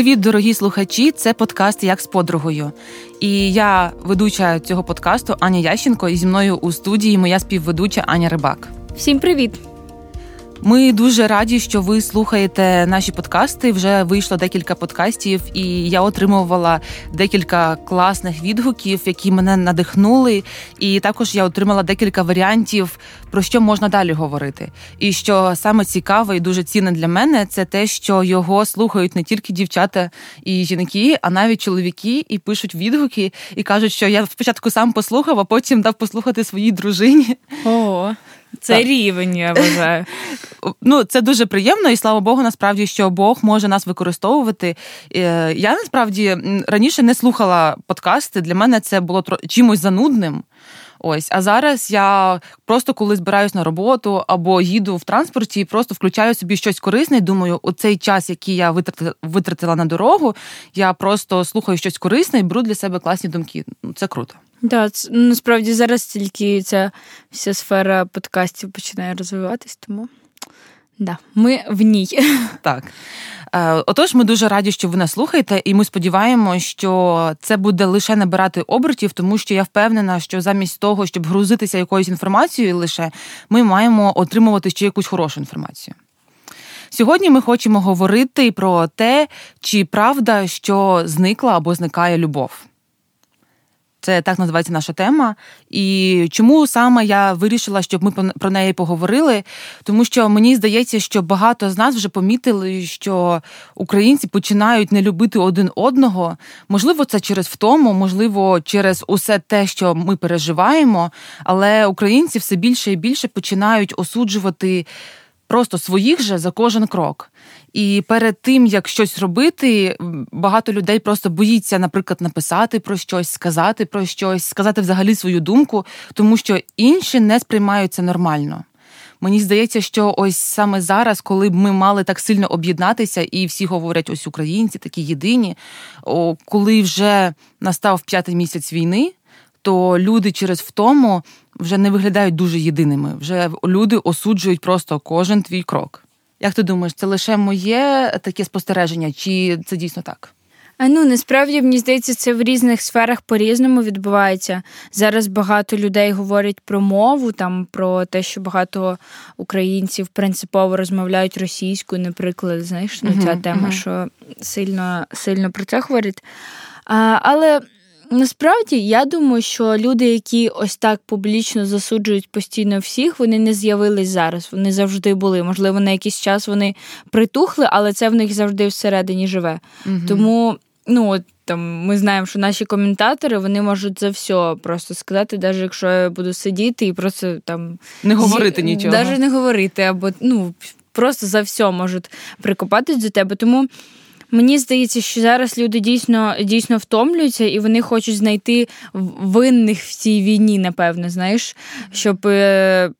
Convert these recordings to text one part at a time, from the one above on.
Привіт, дорогі слухачі! Це подкаст Як з подругою. І я ведуча цього подкасту Аня Ященко, і зі мною у студії моя співведуча Аня Рибак. Всім привіт! Ми дуже раді, що ви слухаєте наші подкасти. Вже вийшло декілька подкастів, і я отримувала декілька класних відгуків, які мене надихнули. І також я отримала декілька варіантів, про що можна далі говорити. І що саме цікаве і дуже цінне для мене, це те, що його слухають не тільки дівчата і жінки, а навіть чоловіки, і пишуть відгуки, і кажуть, що я спочатку сам послухав, а потім дав послухати своїй дружині. О, це так. рівень, я вважаю. Ну, це дуже приємно, і слава Богу, насправді, що Бог може нас використовувати. Е, я насправді раніше не слухала подкасти. Для мене це було чимось занудним. Ось, а зараз я просто коли збираюсь на роботу або їду в транспорті, і просто включаю собі щось корисне. і Думаю, у цей час, який я витратила на дорогу, я просто слухаю щось корисне і беру для себе класні думки. Ну, це круто. Так, да, насправді зараз тільки ця вся сфера подкастів починає розвиватись, тому да, ми в ній. Так. Е, отож, ми дуже раді, що ви нас слухаєте, і ми сподіваємося, що це буде лише набирати обертів, тому що я впевнена, що замість того, щоб грузитися якоюсь інформацією, лише ми маємо отримувати ще якусь хорошу інформацію. Сьогодні ми хочемо говорити про те, чи правда, що зникла або зникає любов. Це так називається наша тема. І чому саме я вирішила, щоб ми про неї поговорили? Тому що мені здається, що багато з нас вже помітили, що українці починають не любити один одного. Можливо, це через втому, можливо, через усе те, що ми переживаємо. Але українці все більше і більше починають осуджувати просто своїх же за кожен крок. І перед тим як щось робити, багато людей просто боїться, наприклад, написати про щось, сказати про щось, сказати взагалі свою думку, тому що інші не сприймаються нормально. Мені здається, що ось саме зараз, коли б ми мали так сильно об'єднатися, і всі говорять, ось українці такі єдині, коли вже настав п'ятий місяць війни, то люди через втому вже не виглядають дуже єдиними. Вже люди осуджують просто кожен твій крок. Як ти думаєш, це лише моє таке спостереження, чи це дійсно так? А ну насправді мені здається, це в різних сферах по-різному відбувається. Зараз багато людей говорять про мову, там про те, що багато українців принципово розмовляють російською, наприклад, знаєш, ну, ця uh-huh, тема, uh-huh. що сильно сильно про це говорять. А, Але Насправді я думаю, що люди, які ось так публічно засуджують постійно всіх, вони не з'явились зараз. Вони завжди були. Можливо, на якийсь час вони притухли, але це в них завжди всередині живе. Угу. Тому, ну от там ми знаємо, що наші коментатори вони можуть за все просто сказати, навіть якщо я буду сидіти і просто там не говорити нічого. Навіть не говорити, або ну просто за все можуть прикопатись до тебе. Тому. Мені здається, що зараз люди дійсно дійсно втомлюються і вони хочуть знайти винних в цій війні, напевно, знаєш, щоб е,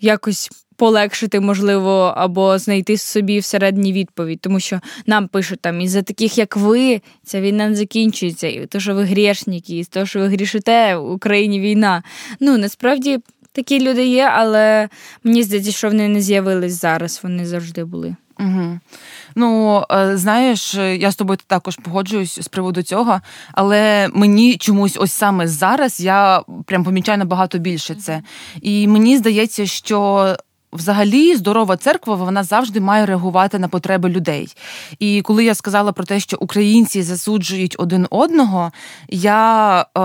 якось. Полегшити, можливо, або знайти собі всередині відповідь, тому що нам пишуть там із за таких, як ви, ця війна не закінчується, і то, що ви грішники, і то, що ви грішите в Україні війна. Ну насправді такі люди є, але мені здається, що вони не з'явились зараз, вони завжди були. Угу. Ну, е, знаєш, я з тобою також погоджуюсь з приводу цього, але мені чомусь ось саме зараз я прям помічаю набагато більше це. І мені здається, що Взагалі, здорова церква вона завжди має реагувати на потреби людей. І коли я сказала про те, що українці засуджують один одного, я е,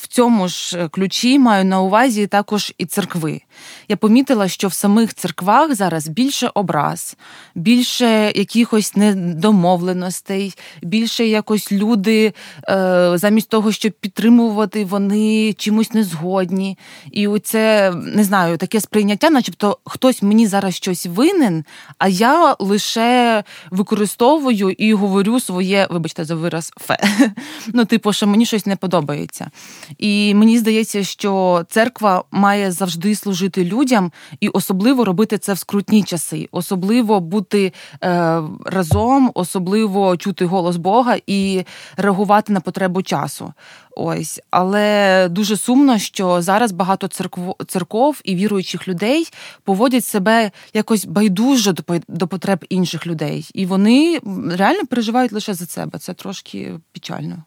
в цьому ж ключі маю на увазі також і церкви. Я помітила, що в самих церквах зараз більше образ, більше якихось недомовленостей, більше якось люди е, замість того, щоб підтримувати, вони чимось не згодні. І оце не знаю, таке сприйняття, начебто хто хтось мені зараз щось винен, а я лише використовую і говорю своє, вибачте, за вираз фе. Ну, типу, що мені щось не подобається. І мені здається, що церква має завжди служити людям і особливо робити це в скрутні часи, особливо бути е, разом, особливо чути голос Бога і реагувати на потребу часу. Ось, але дуже сумно, що зараз багато церков, церков і віруючих людей поводять поводять себе якось байдуже до до потреб інших людей, і вони реально переживають лише за себе. Це трошки печально.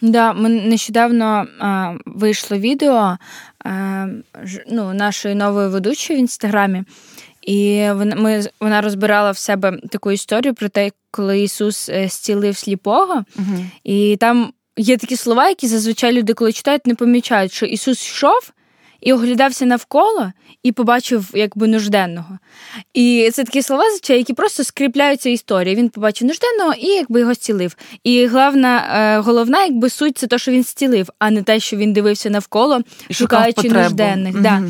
Да, ми нещодавно а, вийшло відео а, ну, нашої нової ведучої в інстаграмі, і вона ми, вона розбирала в себе таку історію про те, коли Ісус е, зцілив сліпого, угу. і там є такі слова, які зазвичай люди, коли читають, не помічають, що Ісус йшов і оглядався навколо і побачив якби нужденного. І це такі слова, які просто скріпляються історією. Він побачив нужденного і якби його зцілив. І головна, е, головна якби суть це те, що він зцілив, а не те, що він дивився навколо, і шукаючи нужденних. Mm-hmm. Да.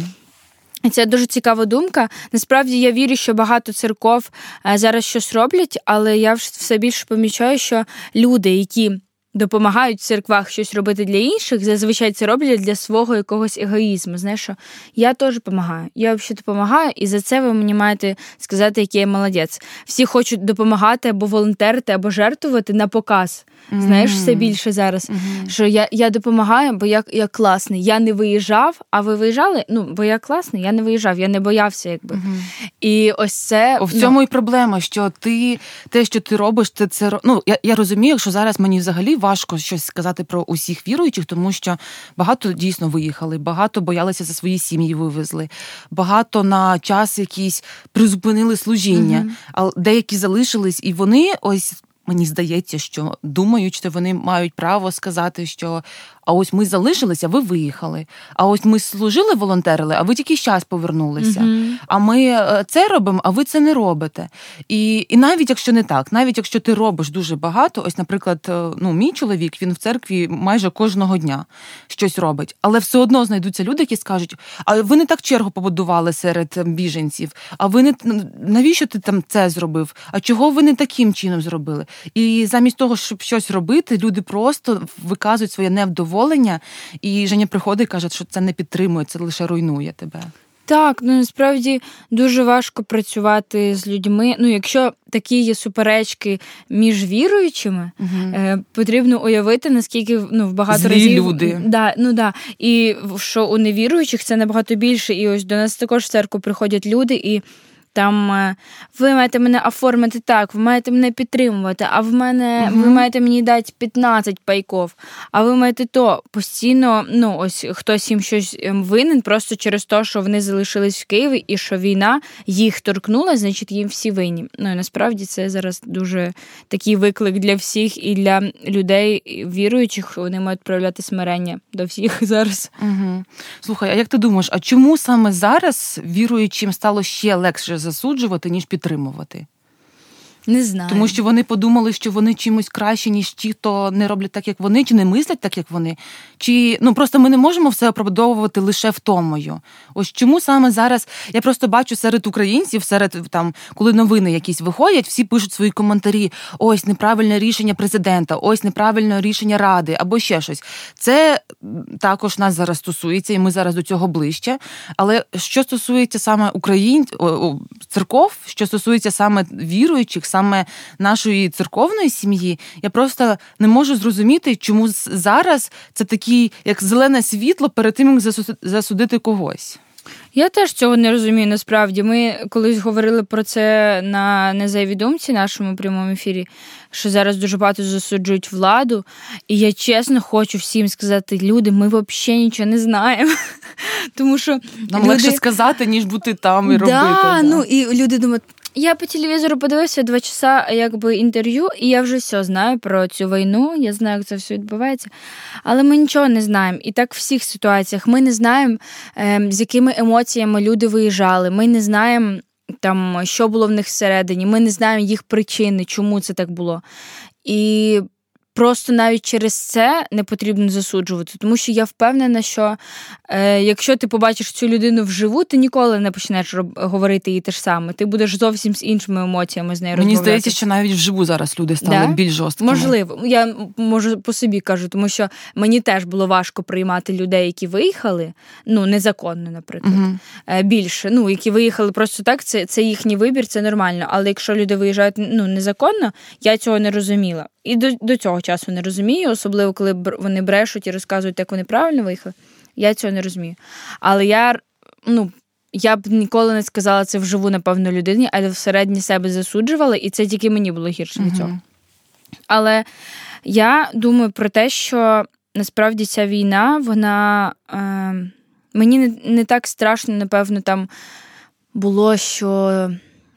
Це дуже цікава думка. Насправді я вірю, що багато церков е, зараз щось роблять, але я все більше помічаю, що люди, які допомагають в церквах щось робити для інших, зазвичай це роблять для свого якогось егоїзму. Знаєш, що я теж допомагаю. Я взагалі допомагаю, і за це ви мені маєте сказати, який я молодець. Всі хочуть допомагати або волонтерити, або жертвувати на показ. Знаєш, все більше зараз. Mm-hmm. Що я я допомагаю, бо я я класний. Я не виїжджав, а ви виїжджали? Ну, бо я класний, я не виїжджав, я не боявся, якби. Mm-hmm. І ось це в цьому ну... і проблема, що ти те, що ти робиш, ти це ну я я розумію, що зараз мені взагалі важко щось сказати про усіх віруючих, тому що багато дійсно виїхали, багато боялися за свої сім'ї, вивезли, багато на час якийсь призупинили служіння, mm-hmm. а деякі залишились, і вони ось. Мені здається, що думають, що вони мають право сказати, що а ось ми залишилися, ви виїхали. А ось ми служили, волонтерили, а ви тільки час повернулися. uh А ми е, це робимо, а ви це не робите. І і навіть якщо не так, навіть якщо ти робиш дуже багато, ось, наприклад, е, ну мій чоловік він в церкві майже кожного дня щось робить, але все одно знайдуться люди, які скажуть: а ви не так чергу побудували серед біженців, а ви не навіщо ти там це зробив? А чого ви не таким чином зробили? І замість того, щоб щось робити, люди просто виказують своє невдоволення задоволення, і Женя приходить і каже, що це не підтримує, це лише руйнує тебе. Так, ну насправді дуже важко працювати з людьми. Ну, якщо такі є суперечки між віруючими, угу. е, потрібно уявити, наскільки ну в багато Злі разів люди. Да, ну да. І що у невіруючих це набагато більше. І ось до нас також в церкву приходять люди і. Там е, ви маєте мене оформити так, ви маєте мене підтримувати, а в мене uh ви маєте мені дати 15 пайков, а ви маєте то постійно, ну ось хтось їм щось ем, винен, просто через те, що вони залишились в Києві і що війна їх торкнула, значить їм всі винні. Ну і насправді це зараз дуже такий виклик для всіх і для людей віруючих. Вони мають проявляти смирення до всіх зараз. Угу. Слухай, а як ти думаєш, а чому саме зараз віруючим стало ще легше? Засуджувати, ніж підтримувати. Не знаю. Тому що вони подумали, що вони чимось краще, ніж ті, хто не роблять так, як вони, чи не мислять так, як вони. Чи ну просто ми не можемо все оправдовувати лише втомою. Ось чому саме зараз я просто бачу серед українців, серед там, коли новини якісь виходять, всі пишуть свої коментарі: ось неправильне рішення президента, ось неправильне рішення ради або ще щось. Це також нас зараз стосується, і ми зараз до цього ближче. Але що стосується саме україн... церков, що стосується саме віруючих саме нашої церковної сім'ї, я просто не можу зрозуміти, чому зараз це такий, як зелене світло перед тим, як засудити когось. Я теж цього не розумію. Насправді, ми колись говорили про це на незайвідомці нашому прямому ефірі, що зараз дуже багато засуджують владу. І я чесно хочу всім сказати, люди, ми взагалі нічого не знаємо. Тому що нам люди... легше сказати, ніж бути там і робити. Да, ну і люди думають, я по телевізору подивився два часа якби інтерв'ю, і я вже все знаю про цю війну. Я знаю, як це все відбувається. Але ми нічого не знаємо. І так в всіх ситуаціях ми не знаємо, ем, з якими емоціями люди виїжджали. Ми не знаємо там, що було в них всередині. Ми не знаємо їх причини, чому це так було. І Просто навіть через це не потрібно засуджувати, тому що я впевнена, що е, якщо ти побачиш цю людину вживу, ти ніколи не почнеш роб- говорити їй те ж саме. Ти будеш зовсім з іншими емоціями з нею Мені здається, що навіть вживу зараз люди стали да? більш жорсткими. Можливо, я можу по собі кажу, тому що мені теж було важко приймати людей, які виїхали, ну незаконно, наприклад. uh Більше, ну які виїхали просто так, це це їхній вибір, це нормально. Але якщо люди виїжджають ну незаконно, я цього не розуміла. І до до цього часу не розумію, особливо коли вони брешуть і розказують, як вони правильно виїхали. Я цього не розумію. Але я ну, я б ніколи не сказала це вживу, напевно, людині, але всередині себе засуджувала, і це тільки мені було гірше від цього. Але я думаю про те, що насправді ця війна, вона е, мені не, не так страшно, напевно, там було, що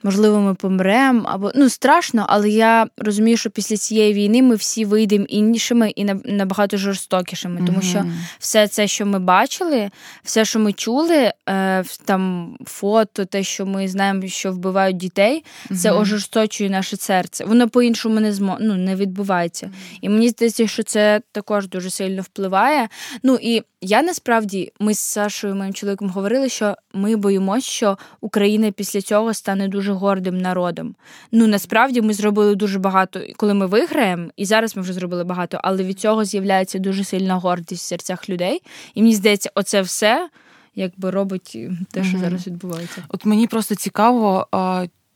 можливо, ми помремо, або ну страшно, але я розумію, що після цієї війни ми всі вийдемо іншими і набагато жорстокішими, тому що все це, що ми бачили, все, що ми чули, е, там фото, те, що ми знаємо, що вбивають дітей, це ожорсточує наше серце. Воно по-іншому не змо... ну, не відбувається. І мені здається, що це також дуже сильно впливає. Ну і я насправді ми з Сашою, моїм чоловіком, говорили, що ми боїмося, що Україна після цього стане дуже гордим народом. Ну насправді ми зробили дуже багато, коли ми виграємо, і зараз ми вже зробили багато, але від цього з'являється дуже сильна гордість в серцях людей. І мені здається, оце все якби робить те, що угу. зараз відбувається. От мені просто цікаво,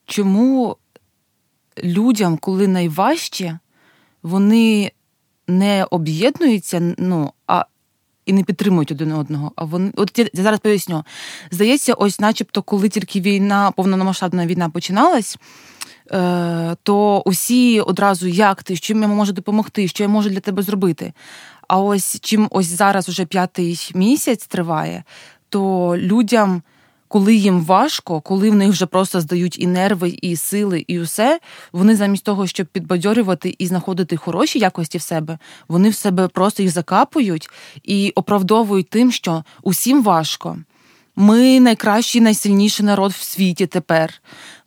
чому людям, коли найважче, вони не об'єднуються, ну а і не підтримують один одного. А вони от я зараз поясню. Здається, ось, начебто, коли тільки війна, повномасштабна війна починалась. Е, то усі одразу як ти, чим я можу допомогти, що я можу для тебе зробити. А ось чим ось зараз уже п'ятий місяць триває, то людям коли їм важко, коли в них вже просто здають і нерви, і сили, і усе, вони замість того, щоб підбадьорювати і знаходити хороші якості в себе, вони в себе просто їх закапують і оправдовують тим, що усім важко. Ми найкращий, найсильніший народ в світі тепер.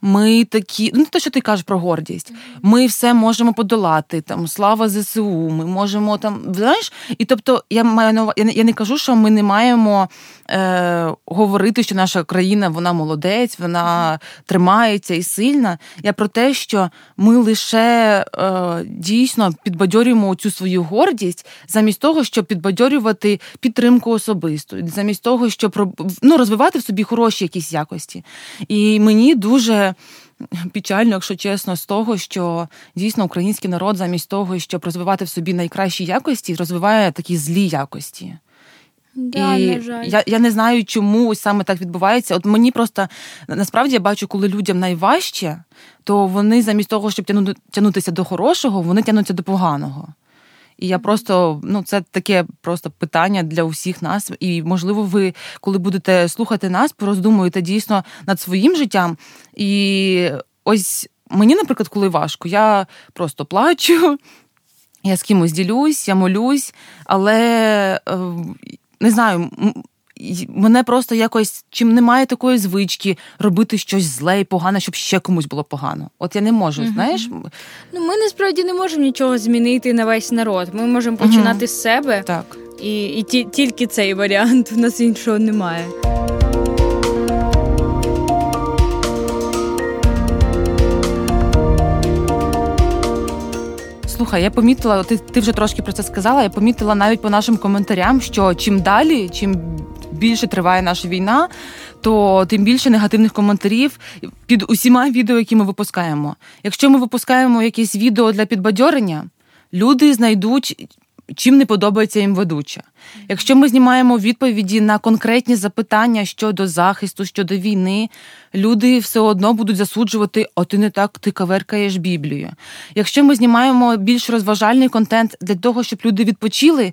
Ми такі, ну те, що ти кажеш про гордість. Ми все можемо подолати. Там слава ЗСУ. Ми можемо там знаєш, і тобто, я маю я не, я не кажу, що ми не маємо е, говорити, що наша країна вона молодець, вона тримається і сильна. Я про те, що ми лише е, дійсно підбадьорюємо цю свою гордість, замість того, щоб підбадьорювати підтримку особисту, замість того, щоб ну, розвивати в собі хороші якісь якості. І мені дуже печально, якщо чесно, з того, що дійсно український народ, замість того, щоб розвивати в собі найкращі якості, розвиває такі злі якості. Да, і жаль. Я я не знаю, чому саме так відбувається. От мені просто насправді я бачу, коли людям найважче, то вони замість того, щоб тягнутися до хорошого, вони тягнуться до поганого. І я просто ну це таке просто питання для усіх нас. І можливо, ви, коли будете слухати нас, пороздумуєте дійсно над своїм життям. І ось мені, наприклад, коли важко, я просто плачу. Я з кимось ділюсь, я молюсь, але е, не знаю, мене просто якось чим немає такої звички робити щось зле і погане, щоб ще комусь було погано. От я не можу, угу. знаєш? Ну ми насправді не можемо нічого змінити на весь народ. Ми можемо починати угу. з себе, так і і ті, тільки цей варіант. У нас іншого немає. Слухай, я помітила, ти ти вже трошки про це сказала. Я помітила навіть по нашим коментарям, що чим далі, чим більше триває наша війна, то тим більше негативних коментарів під усіма відео, які ми випускаємо. Якщо ми випускаємо якесь відео для підбадьорення, люди знайдуть. Чим не подобається їм ведуча. Якщо ми знімаємо відповіді на конкретні запитання щодо захисту, щодо війни, люди все одно будуть засуджувати, о, ти не так ти каверкаєш Біблію. Якщо ми знімаємо більш розважальний контент для того, щоб люди відпочили,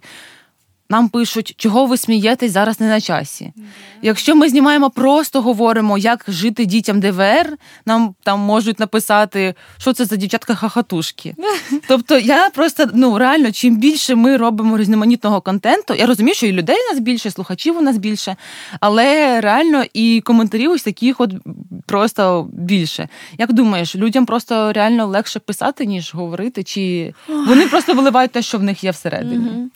нам пишуть, чого ви смієтесь зараз не на часі. Yeah. Якщо ми знімаємо, просто говоримо, як жити дітям ДВР, нам там можуть написати, що це за дівчатка хахатушки. Тобто я просто ну реально, чим більше ми робимо різноманітного контенту, я розумію, що і людей у нас більше, слухачів у нас більше, але реально і коментарів ось таких от просто більше. Як думаєш, людям просто реально легше писати, ніж говорити, чи вони просто виливають те, що в них є всередині?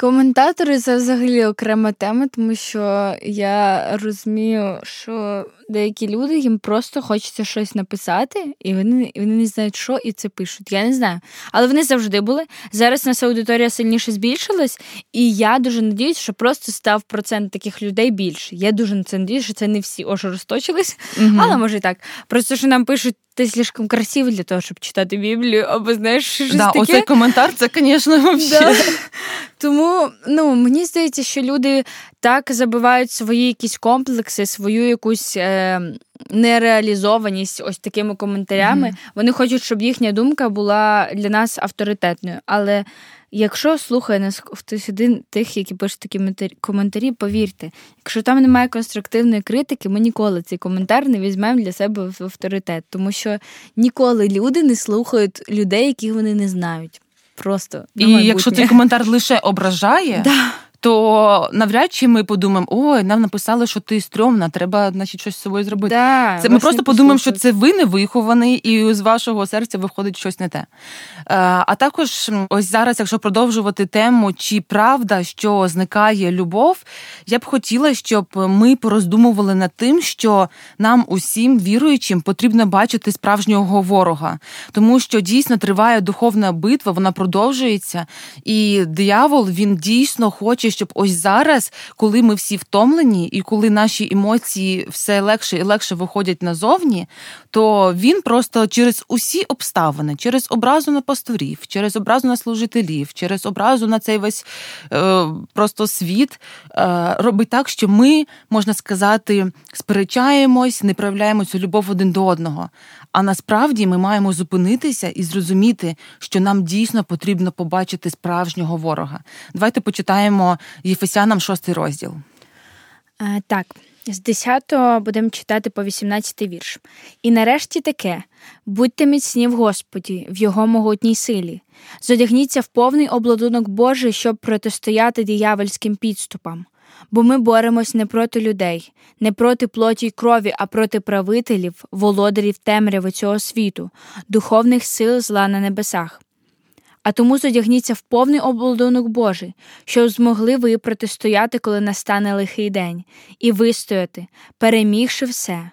Коментатори це взагалі окрема тема, тому що я розумію, що деякі люди їм просто хочеться щось написати, і вони вони не знають, що і це пишуть. Я не знаю. Але вони завжди були. Зараз наша аудиторія сильніше збільшилась, і я дуже надіюсь, що просто став процент таких людей більше. Я дуже на це надіюсь, що це не всі ожоросточились, угу. але може і так. Просто що нам пишуть ти слишком красивий для того, щоб читати Біблію, або знаєш, щось да, таке. Оцей коментар, це, звісно, да. Тому ну, мені здається, що люди так забивають свої якісь комплекси, свою якусь е, нереалізованість ось такими коментарями. Mm-hmm. Вони хочуть, щоб їхня думка була для нас авторитетною. Але якщо слухає нас хтось один тих, які пишуть такі коментарі, повірте, якщо там немає конструктивної критики, ми ніколи цей коментар не візьмемо для себе в авторитет, тому що ніколи люди не слухають людей, яких вони не знають. Просто і якщо цей коментар лише ображає, да то навряд чи ми подумаємо, ой, нам написали, що ти стрьомна, треба значить, щось з собою зробити. Да, це Ми просто подумаємо, що це ви не вихований, і з вашого серця виходить щось не те. Е, а також ось зараз, якщо продовжувати тему, чи правда, що зникає любов, я б хотіла, щоб ми пороздумували над тим, що нам усім віруючим потрібно бачити справжнього ворога, тому що дійсно триває духовна битва, вона продовжується, і диявол він дійсно хоче хоче, щоб ось зараз, коли ми всі втомлені, і коли наші емоції все легше і легше виходять назовні, то він просто через усі обставини, через образу на пасторів, через образу на служителів, через образу на цей весь е, просто світ е, робить так, що ми, можна сказати, сперечаємось, не проявляємо цю любов один до одного. А насправді ми маємо зупинитися і зрозуміти, що нам дійсно потрібно побачити справжнього ворога. Давайте почитаємо Єфесянам шостий розділ. Так. З 10 будемо читати по 18 вірш. І нарешті таке: будьте міцні в Господі, в Його могутній силі, зодягніться в повний обладунок Божий, щоб протистояти диявольським підступам бо ми боремось не проти людей, не проти плоті й крові, а проти правителів, володарів темряви цього світу, духовних сил зла на небесах. А тому зодягніться в повний обладунок Божий, щоб змогли ви протистояти, коли настане лихий день, і вистояти, перемігши все.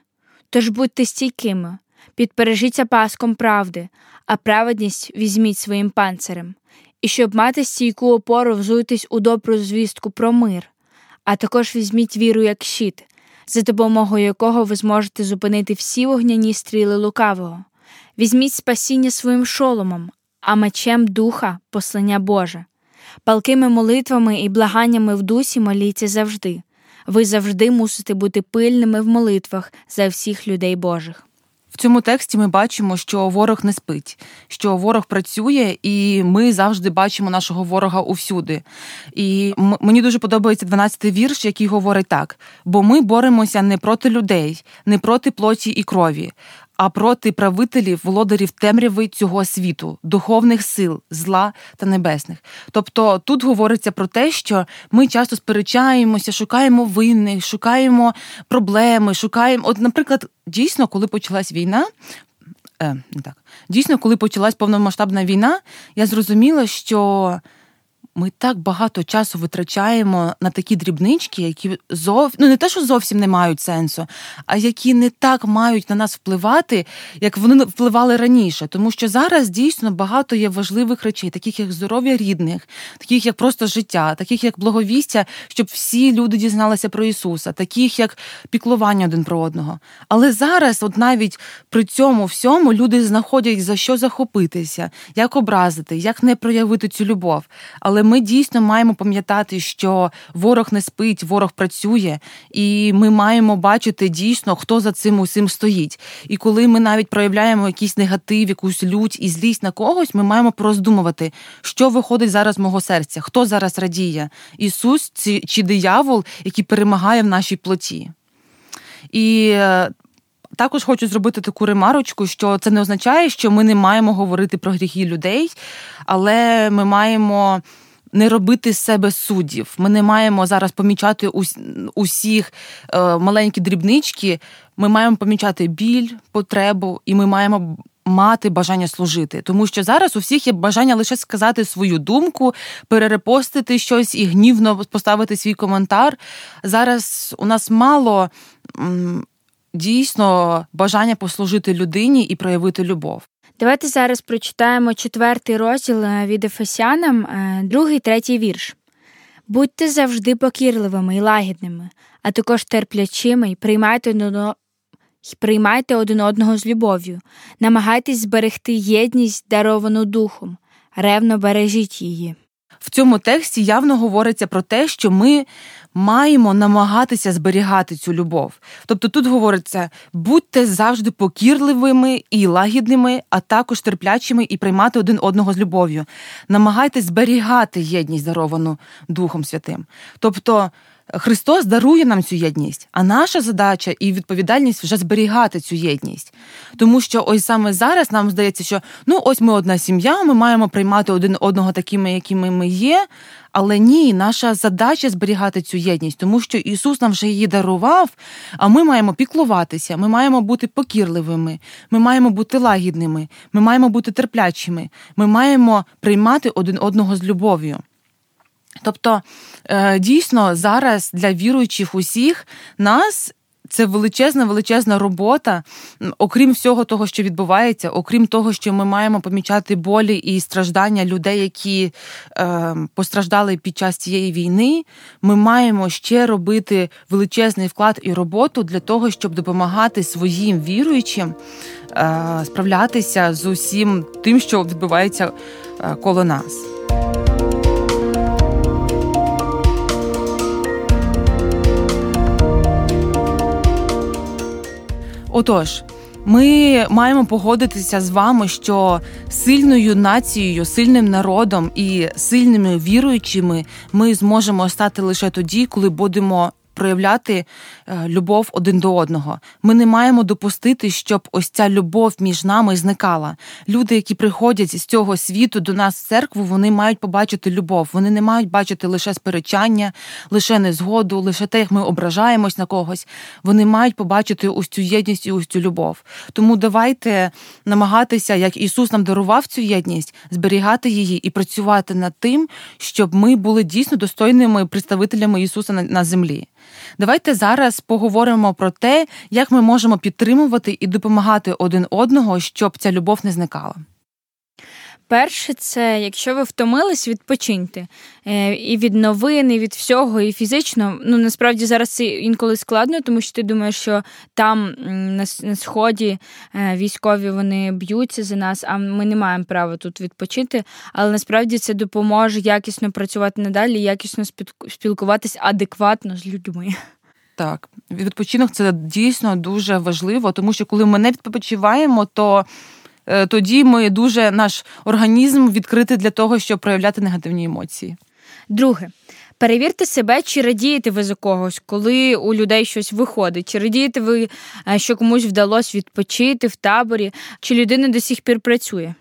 Тож будьте стійкими, підпережіться паском правди, а праведність візьміть своїм панцирем, і щоб мати стійку опору, взуйтесь у добру звістку про мир а також візьміть віру як щит, за допомогою якого ви зможете зупинити всі вогняні стріли лукавого. Візьміть спасіння своїм шоломом, а мечем духа послання Боже. Палкими молитвами і благаннями в дусі моліться завжди. Ви завжди мусите бути пильними в молитвах за всіх людей Божих. В цьому тексті ми бачимо, що ворог не спить, що ворог працює, і ми завжди бачимо нашого ворога усюди. І мені дуже подобається 12-й вірш, який говорить так: бо ми боремося не проти людей, не проти плоті і крові, а проти правителів, володарів темряви цього світу, духовних сил, зла та небесних. Тобто тут говориться про те, що ми часто сперечаємося, шукаємо винних, шукаємо проблеми, шукаємо. От, наприклад, дійсно, коли почалась війна. Е, так. Дійсно, коли почалась повномасштабна війна, я зрозуміла, що ми так багато часу витрачаємо на такі дрібнички, які зов... ну не те, що зовсім не мають сенсу, а які не так мають на нас впливати, як вони впливали раніше. Тому що зараз дійсно багато є важливих речей, таких як здоров'я рідних, таких як просто життя, таких як благовістя, щоб всі люди дізналися про Ісуса, таких як піклування один про одного. Але зараз, от навіть при цьому всьому, люди знаходять за що захопитися, як образити, як не проявити цю любов. Але ми дійсно маємо пам'ятати, що ворог не спить, ворог працює, і ми маємо бачити дійсно, хто за цим усім стоїть. І коли ми навіть проявляємо якийсь негатив, якусь лють і злість на когось, ми маємо пороздумувати, що виходить зараз з мого серця, хто зараз радіє, Ісус чи диявол, який перемагає в нашій плоті. І е, також хочу зробити таку ремарочку, що це не означає, що ми не маємо говорити про гріхи людей, але ми маємо не робити з себе суддів. Ми не маємо зараз помічати усіх е, маленькі дрібнички. Ми маємо помічати біль, потребу, і ми маємо. Мати бажання служити, тому що зараз у всіх є бажання лише сказати свою думку, перерепостити щось і гнівно поставити свій коментар. Зараз у нас мало дійсно бажання послужити людині і проявити любов. Давайте зараз прочитаємо четвертий розділ е, від Ефесянам, е, другий, третій вірш. Будьте завжди покірливими і лагідними, а також терплячими і приймайте приймайте один одного з любов'ю, намагайтесь зберегти єдність, даровану духом, ревно бережіть її. В цьому тексті явно говориться про те, що ми маємо намагатися зберігати цю любов. Тобто тут говориться: будьте завжди покірливими і лагідними, а також терплячими і приймати один одного з любов'ю. Намагайтесь зберігати єдність, даровану Духом Святим. Тобто. Христос дарує нам цю єдність, а наша задача і відповідальність вже зберігати цю єдність. Тому що ось саме зараз нам здається, що ну ось ми одна сім'я, ми маємо приймати один одного такими, якими ми є. Але ні, наша задача зберігати цю єдність, тому що Ісус нам вже її дарував, а ми маємо піклуватися, ми маємо бути покірливими, ми маємо бути лагідними, ми маємо бути терплячими, ми маємо приймати один одного з любов'ю. Тобто, е, дійсно, зараз для віруючих усіх нас. Це величезна, величезна робота, окрім всього того, що відбувається, окрім того, що ми маємо помічати болі і страждання людей, які е, постраждали під час цієї війни. Ми маємо ще робити величезний вклад і роботу для того, щоб допомагати своїм віруючим е, справлятися з усім тим, що відбувається е, коло нас. Отож, ми маємо погодитися з вами, що сильною нацією, сильним народом і сильними віруючими ми зможемо стати лише тоді, коли будемо проявляти е, любов один до одного. Ми не маємо допустити, щоб ось ця любов між нами зникала. Люди, які приходять з цього світу до нас в церкву, вони мають побачити любов. Вони не мають бачити лише сперечання, лише незгоду, лише те, як ми ображаємось на когось. Вони мають побачити ось цю єдність і ось цю любов. Тому давайте намагатися, як Ісус нам дарував цю єдність, зберігати її і працювати над тим, щоб ми були дійсно достойними представителями Ісуса на землі. Давайте зараз поговоримо про те, як ми можемо підтримувати і допомагати один одного, щоб ця любов не зникала. Перше, це якщо ви втомились, відпочиньте е, і від новин, і від всього, і фізично. Ну насправді зараз це інколи складно, тому що ти думаєш, що там на сході е, військові вони б'ються за нас, а ми не маємо права тут відпочити. Але насправді це допоможе якісно працювати надалі, якісно спілкуватись адекватно з людьми. Так, відпочинок це дійсно дуже важливо, тому що коли ми не відпочиваємо, то тоді ми дуже наш організм відкритий для того, щоб проявляти негативні емоції. Друге. Перевірте себе, чи радієте ви за когось, коли у людей щось виходить, чи радієте ви, е, що комусь вдалося відпочити в таборі, чи людина до сих пір працює.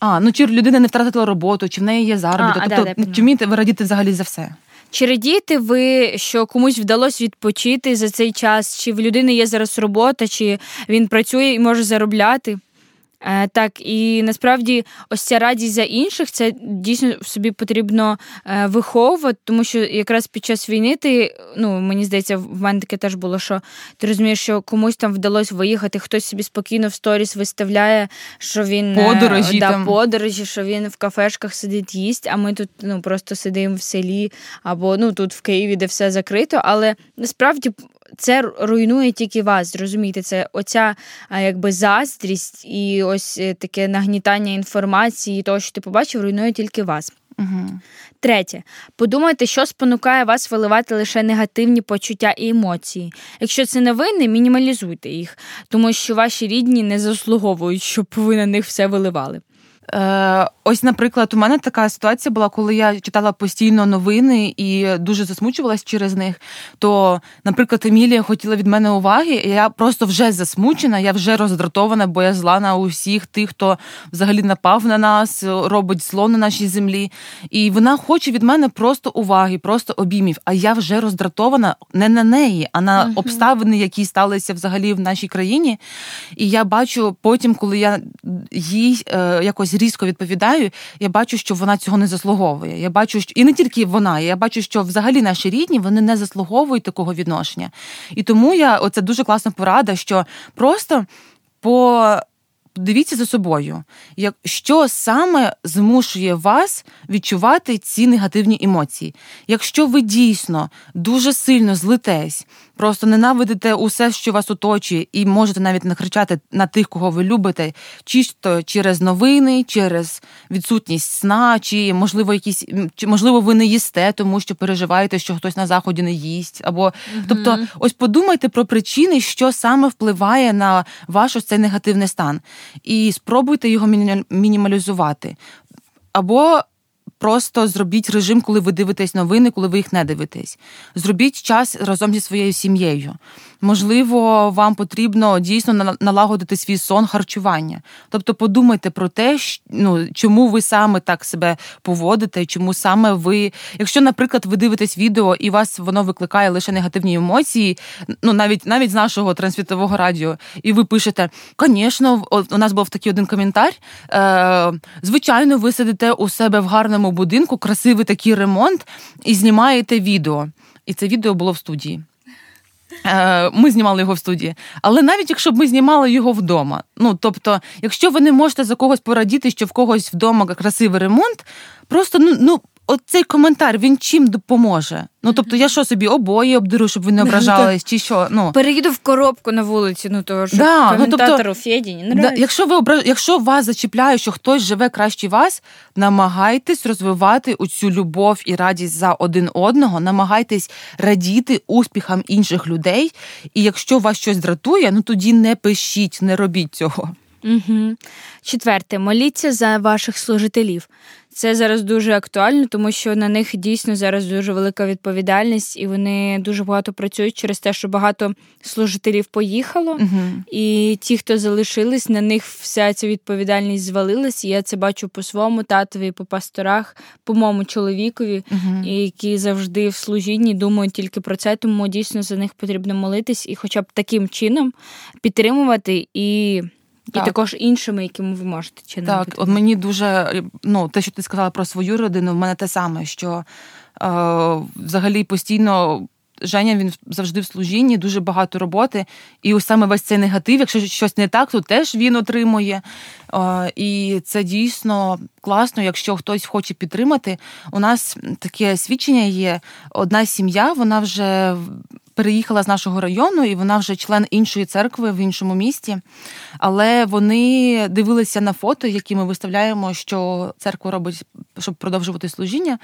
А, ну чи людина не втратила роботу, чи в неї є заробіток. А, тобто, да, чи вмієте ви радіти взагалі за все? Чи радієте ви, що комусь вдалося відпочити за цей час? Чи в людини є зараз робота, чи він працює і може заробляти? Е, так, і насправді ось ця радість за інших це дійсно собі потрібно е, виховувати, тому що якраз під час війни ти, ну мені здається, в мене таке теж було, що ти розумієш, що комусь там вдалося виїхати, хтось собі спокійно в сторіс виставляє, що він е, подорожі, да, подорожі, що він в кафешках сидить, їсть, а ми тут ну просто сидимо в селі або ну тут в Києві, де все закрито. Але насправді це руйнує тільки вас. Зрозумійте, це оця якби заздрість і ось е, таке нагнітання інформації, того, що ти побачив, руйнує тільки вас. Угу. Третє, подумайте, що спонукає вас виливати лише негативні почуття і емоції. Якщо це новини, мінімалізуйте їх, тому що ваші рідні не заслуговують, щоб ви на них все виливали. Е, Ось, наприклад, у мене така ситуація була, коли я читала постійно новини і дуже засмучувалась через них. То, наприклад, Емілія хотіла від мене уваги, і я просто вже засмучена, я вже роздратована, бо я зла на усіх тих, хто взагалі напав на нас, робить зло на нашій землі. І вона хоче від мене просто уваги, просто обіймів. А я вже роздратована не на неї, а на uh-huh. обставини, які сталися взагалі в нашій країні. І я бачу потім, коли я їй е, якось різко відповідаю, я бачу, що вона цього не заслуговує. Я бачу, що і не тільки вона, я бачу, що взагалі наші рідні вони не заслуговують такого відношення. І тому я оце дуже класна порада, що просто по. Дивіться за собою, як що саме змушує вас відчувати ці негативні емоції. Якщо ви дійсно дуже сильно злитесь, просто ненавидите усе, що вас оточує, і можете навіть накричати на тих, кого ви любите, чисто через новини, через відсутність сна, чи можливо, якісь чи можливо ви не їсте, тому що переживаєте, що хтось на заході не їсть. Або угу. тобто, ось подумайте про причини, що саме впливає на ваш ось цей негативний стан, і спробуйте його мінімалізувати. Або Просто зробіть режим, коли ви дивитесь новини, коли ви їх не дивитесь. Зробіть час разом зі своєю сім'єю. Можливо, вам потрібно дійсно налагодити свій сон харчування. Тобто подумайте про те, ну, чому ви саме так себе поводите, чому саме ви. Якщо, наприклад, ви дивитесь відео і вас воно викликає лише негативні емоції, ну навіть навіть з нашого трансвітового радіо, і ви пишете, звісно, у нас був такий один коментар. Е, Звичайно, ви сидите у себе в гарному будинку, красивий такий ремонт, і знімаєте відео. І це відео було в студії. Е, ми знімали його в студії. Але навіть якщо б ми знімали його вдома, ну тобто, якщо ви не можете за когось порадіти, що в когось вдома красивий ремонт, просто ну ну оцей коментар він чим допоможе? Ну тобто, я що собі обої обдеру, щоб ви не ображались, чи що? Ну переїду в коробку на вулиці. Ну того що да, коментатору ну, тобто, Феді не да, Якщо ви ображ... якщо вас зачіпляє, що хтось живе краще вас, намагайтесь розвивати оцю любов і радість за один одного, намагайтесь радіти успіхам інших людей. І якщо вас щось дратує, ну тоді не пишіть, не робіть цього. Угу. Четверте, моліться за ваших служителів. Це зараз дуже актуально, тому що на них дійсно зараз дуже велика відповідальність, і вони дуже багато працюють через те, що багато служителів поїхало, угу. і ті, хто залишились, на них вся ця відповідальність звалилась. І Я це бачу по своєму татові, по пасторах, по моєму чоловікові, угу. які завжди в служінні думають тільки про це, тому дійсно за них потрібно молитись і, хоча б таким чином підтримувати і. Так. І також іншими, якими ви можете чи Так, от мені дуже ну, те, що ти сказала про свою родину, в мене те саме, що е, взагалі постійно. Женя він завжди в служінні, дуже багато роботи, і ось саме весь цей негатив, якщо щось не так, то теж він отримує. Е, і це дійсно класно, якщо хтось хоче підтримати. У нас таке свідчення є: одна сім'я, вона вже переїхала з нашого району, і вона вже член іншої церкви в іншому місті. Але вони дивилися на фото, які ми виставляємо, що церква робить, щоб продовжувати служіння,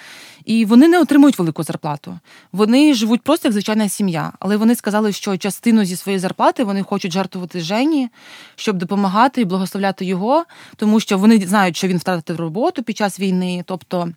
і вони не отримують велику зарплату. Вони живуть просто як звичайна сім'я. Але вони сказали, що частину зі своєї зарплати вони хочуть жартувати Жені, щоб допомагати і благословляти його, тому що вони знають, що він втратив роботу під час війни. Тобто,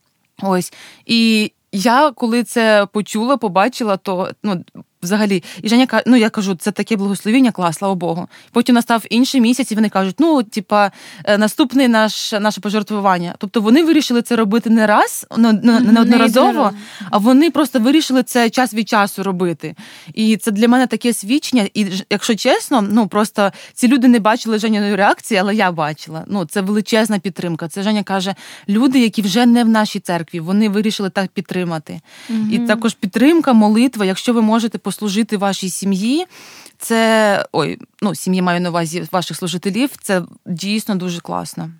ось і. Я коли це почула, побачила, то ну Взагалі, і Женя каже, ну я кажу, це таке благословіння, клас, слава Богу. Потім настав інший місяць, і вони кажуть, ну, типа, е, наступний наш наше пожертвування. Тобто вони вирішили це робити не раз, ну, не неодноразово, а вони просто вирішили це час від часу робити. І це для мене таке свідчення. І якщо чесно, ну просто ці люди не бачили Женяної реакції, але я бачила. Ну, це величезна підтримка. Це Женя каже, люди, які вже не в нашій церкві, вони вирішили так підтримати. Угу. І також підтримка, молитва, якщо ви можете послужити вашій сім'ї. Це ой, ну сім'ї маю на увазі ваших служителів. Це дійсно дуже класно.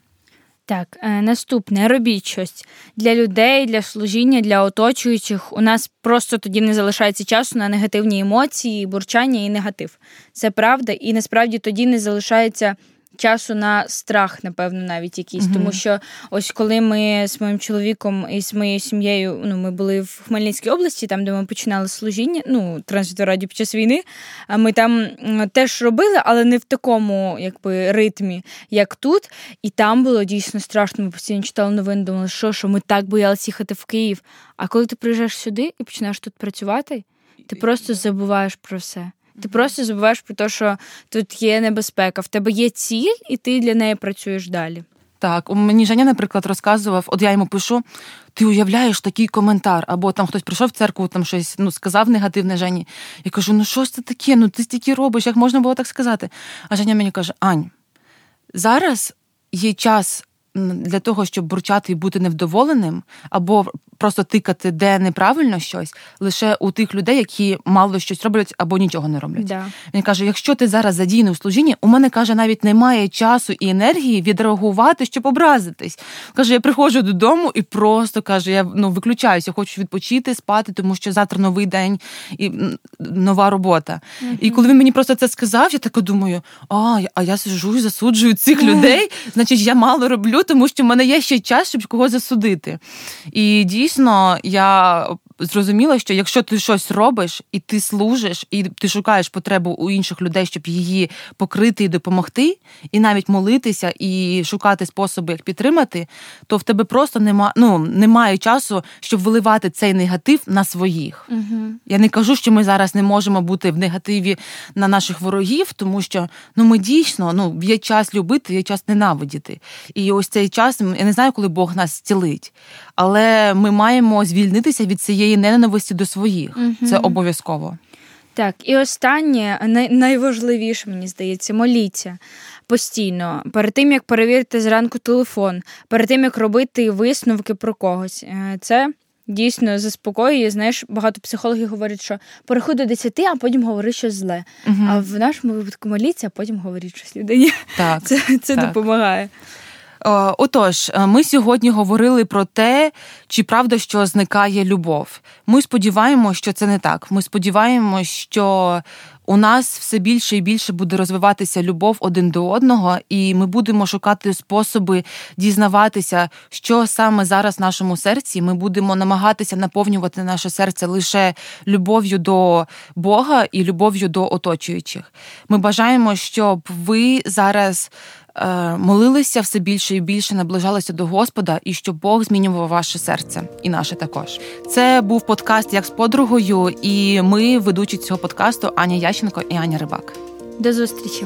Так, е, наступне робіть щось для людей, для служіння, для оточуючих. У нас просто тоді не залишається часу на негативні емоції, бурчання і негатив. Це правда, і насправді тоді не залишається часу на страх, напевно, навіть якийсь. Mm-hmm. Тому що ось коли ми з моїм чоловіком і з моєю сім'єю, ну ми були в Хмельницькій області, там де ми починали служіння, ну трансвітораді під час війни. А ми там теж робили, але не в такому якби ритмі, як тут. І там було дійсно страшно. Ми постійно читали новини, думали, що що ми так боялися їхати в Київ. А коли ти приїжджаєш сюди і починаєш тут працювати, ти просто забуваєш про все. Ти просто забуваєш про те, що тут є небезпека, в тебе є ціль, і ти для неї працюєш далі. Так, мені Женя, наприклад, розказував, от я йому пишу: ти уявляєш такий коментар, або там хтось прийшов в церкву, там щось ну, сказав негативне Жені. Я кажу: ну що ж це таке? Ну ти стільки робиш, як можна було так сказати? А Женя мені каже: Ань, зараз є час для того, щоб бурчати і бути невдоволеним, або просто тикати, де неправильно щось, лише у тих людей, які мало щось роблять або нічого не роблять. Да. Він каже: якщо ти зараз задійний в служінні, у мене каже, навіть немає часу і енергії відреагувати, щоб образитись. Каже, я приходжу додому і просто каже, я ну виключаюся, хочу відпочити, спати, тому що завтра новий день і нова робота. Mm-hmm. І коли він мені просто це сказав, я так думаю: а, а я сижу і засуджую цих людей, значить, я мало роблю, тому що в мене є ще час, щоб когось засудити. І дійсно, я зрозуміла, що якщо ти щось робиш і ти служиш, і ти шукаєш потребу у інших людей, щоб її покрити і допомогти, і навіть молитися і шукати способи, як підтримати, то в тебе просто нема, ну, немає часу, щоб виливати цей негатив на своїх. Угу. Я не кажу, що ми зараз не можемо бути в негативі на наших ворогів, тому що ну ми дійсно ну є час любити, є час ненавидіти. І ось цей час я не знаю, коли Бог нас зцілить, але ми маємо звільнитися від цієї своєї ненависті до своїх. Угу. Це обов'язково. Так, і останнє найважливіше, мені здається, моліться постійно. Перед тим як перевірити зранку телефон, перед тим як робити висновки про когось. Е, це дійсно заспокоює. Знаєш, багато психологів говорять, що переходь до 10, а потім говори щось зле. Угу. А в нашому випадку моліться, а потім говоріть щось людині. Так, Це, це так. допомагає. Е, отож, е, ми сьогодні говорили про те, чи правда, що зникає любов. Ми сподіваємося, що це не так. Ми сподіваємося, що у нас все більше і більше буде розвиватися любов один до одного, і ми будемо шукати способи дізнаватися, що саме зараз в нашому серці. Ми будемо намагатися наповнювати наше серце лише любов'ю до Бога і любов'ю до оточуючих. Ми бажаємо, щоб ви зараз молилися все більше і більше, наближалися до Господа, і щоб Бог змінював ваше серце і наше також. Це був подкаст як з подругою, і ми ведучі цього подкасту Аня Ященко і Аня Рибак. До зустрічі.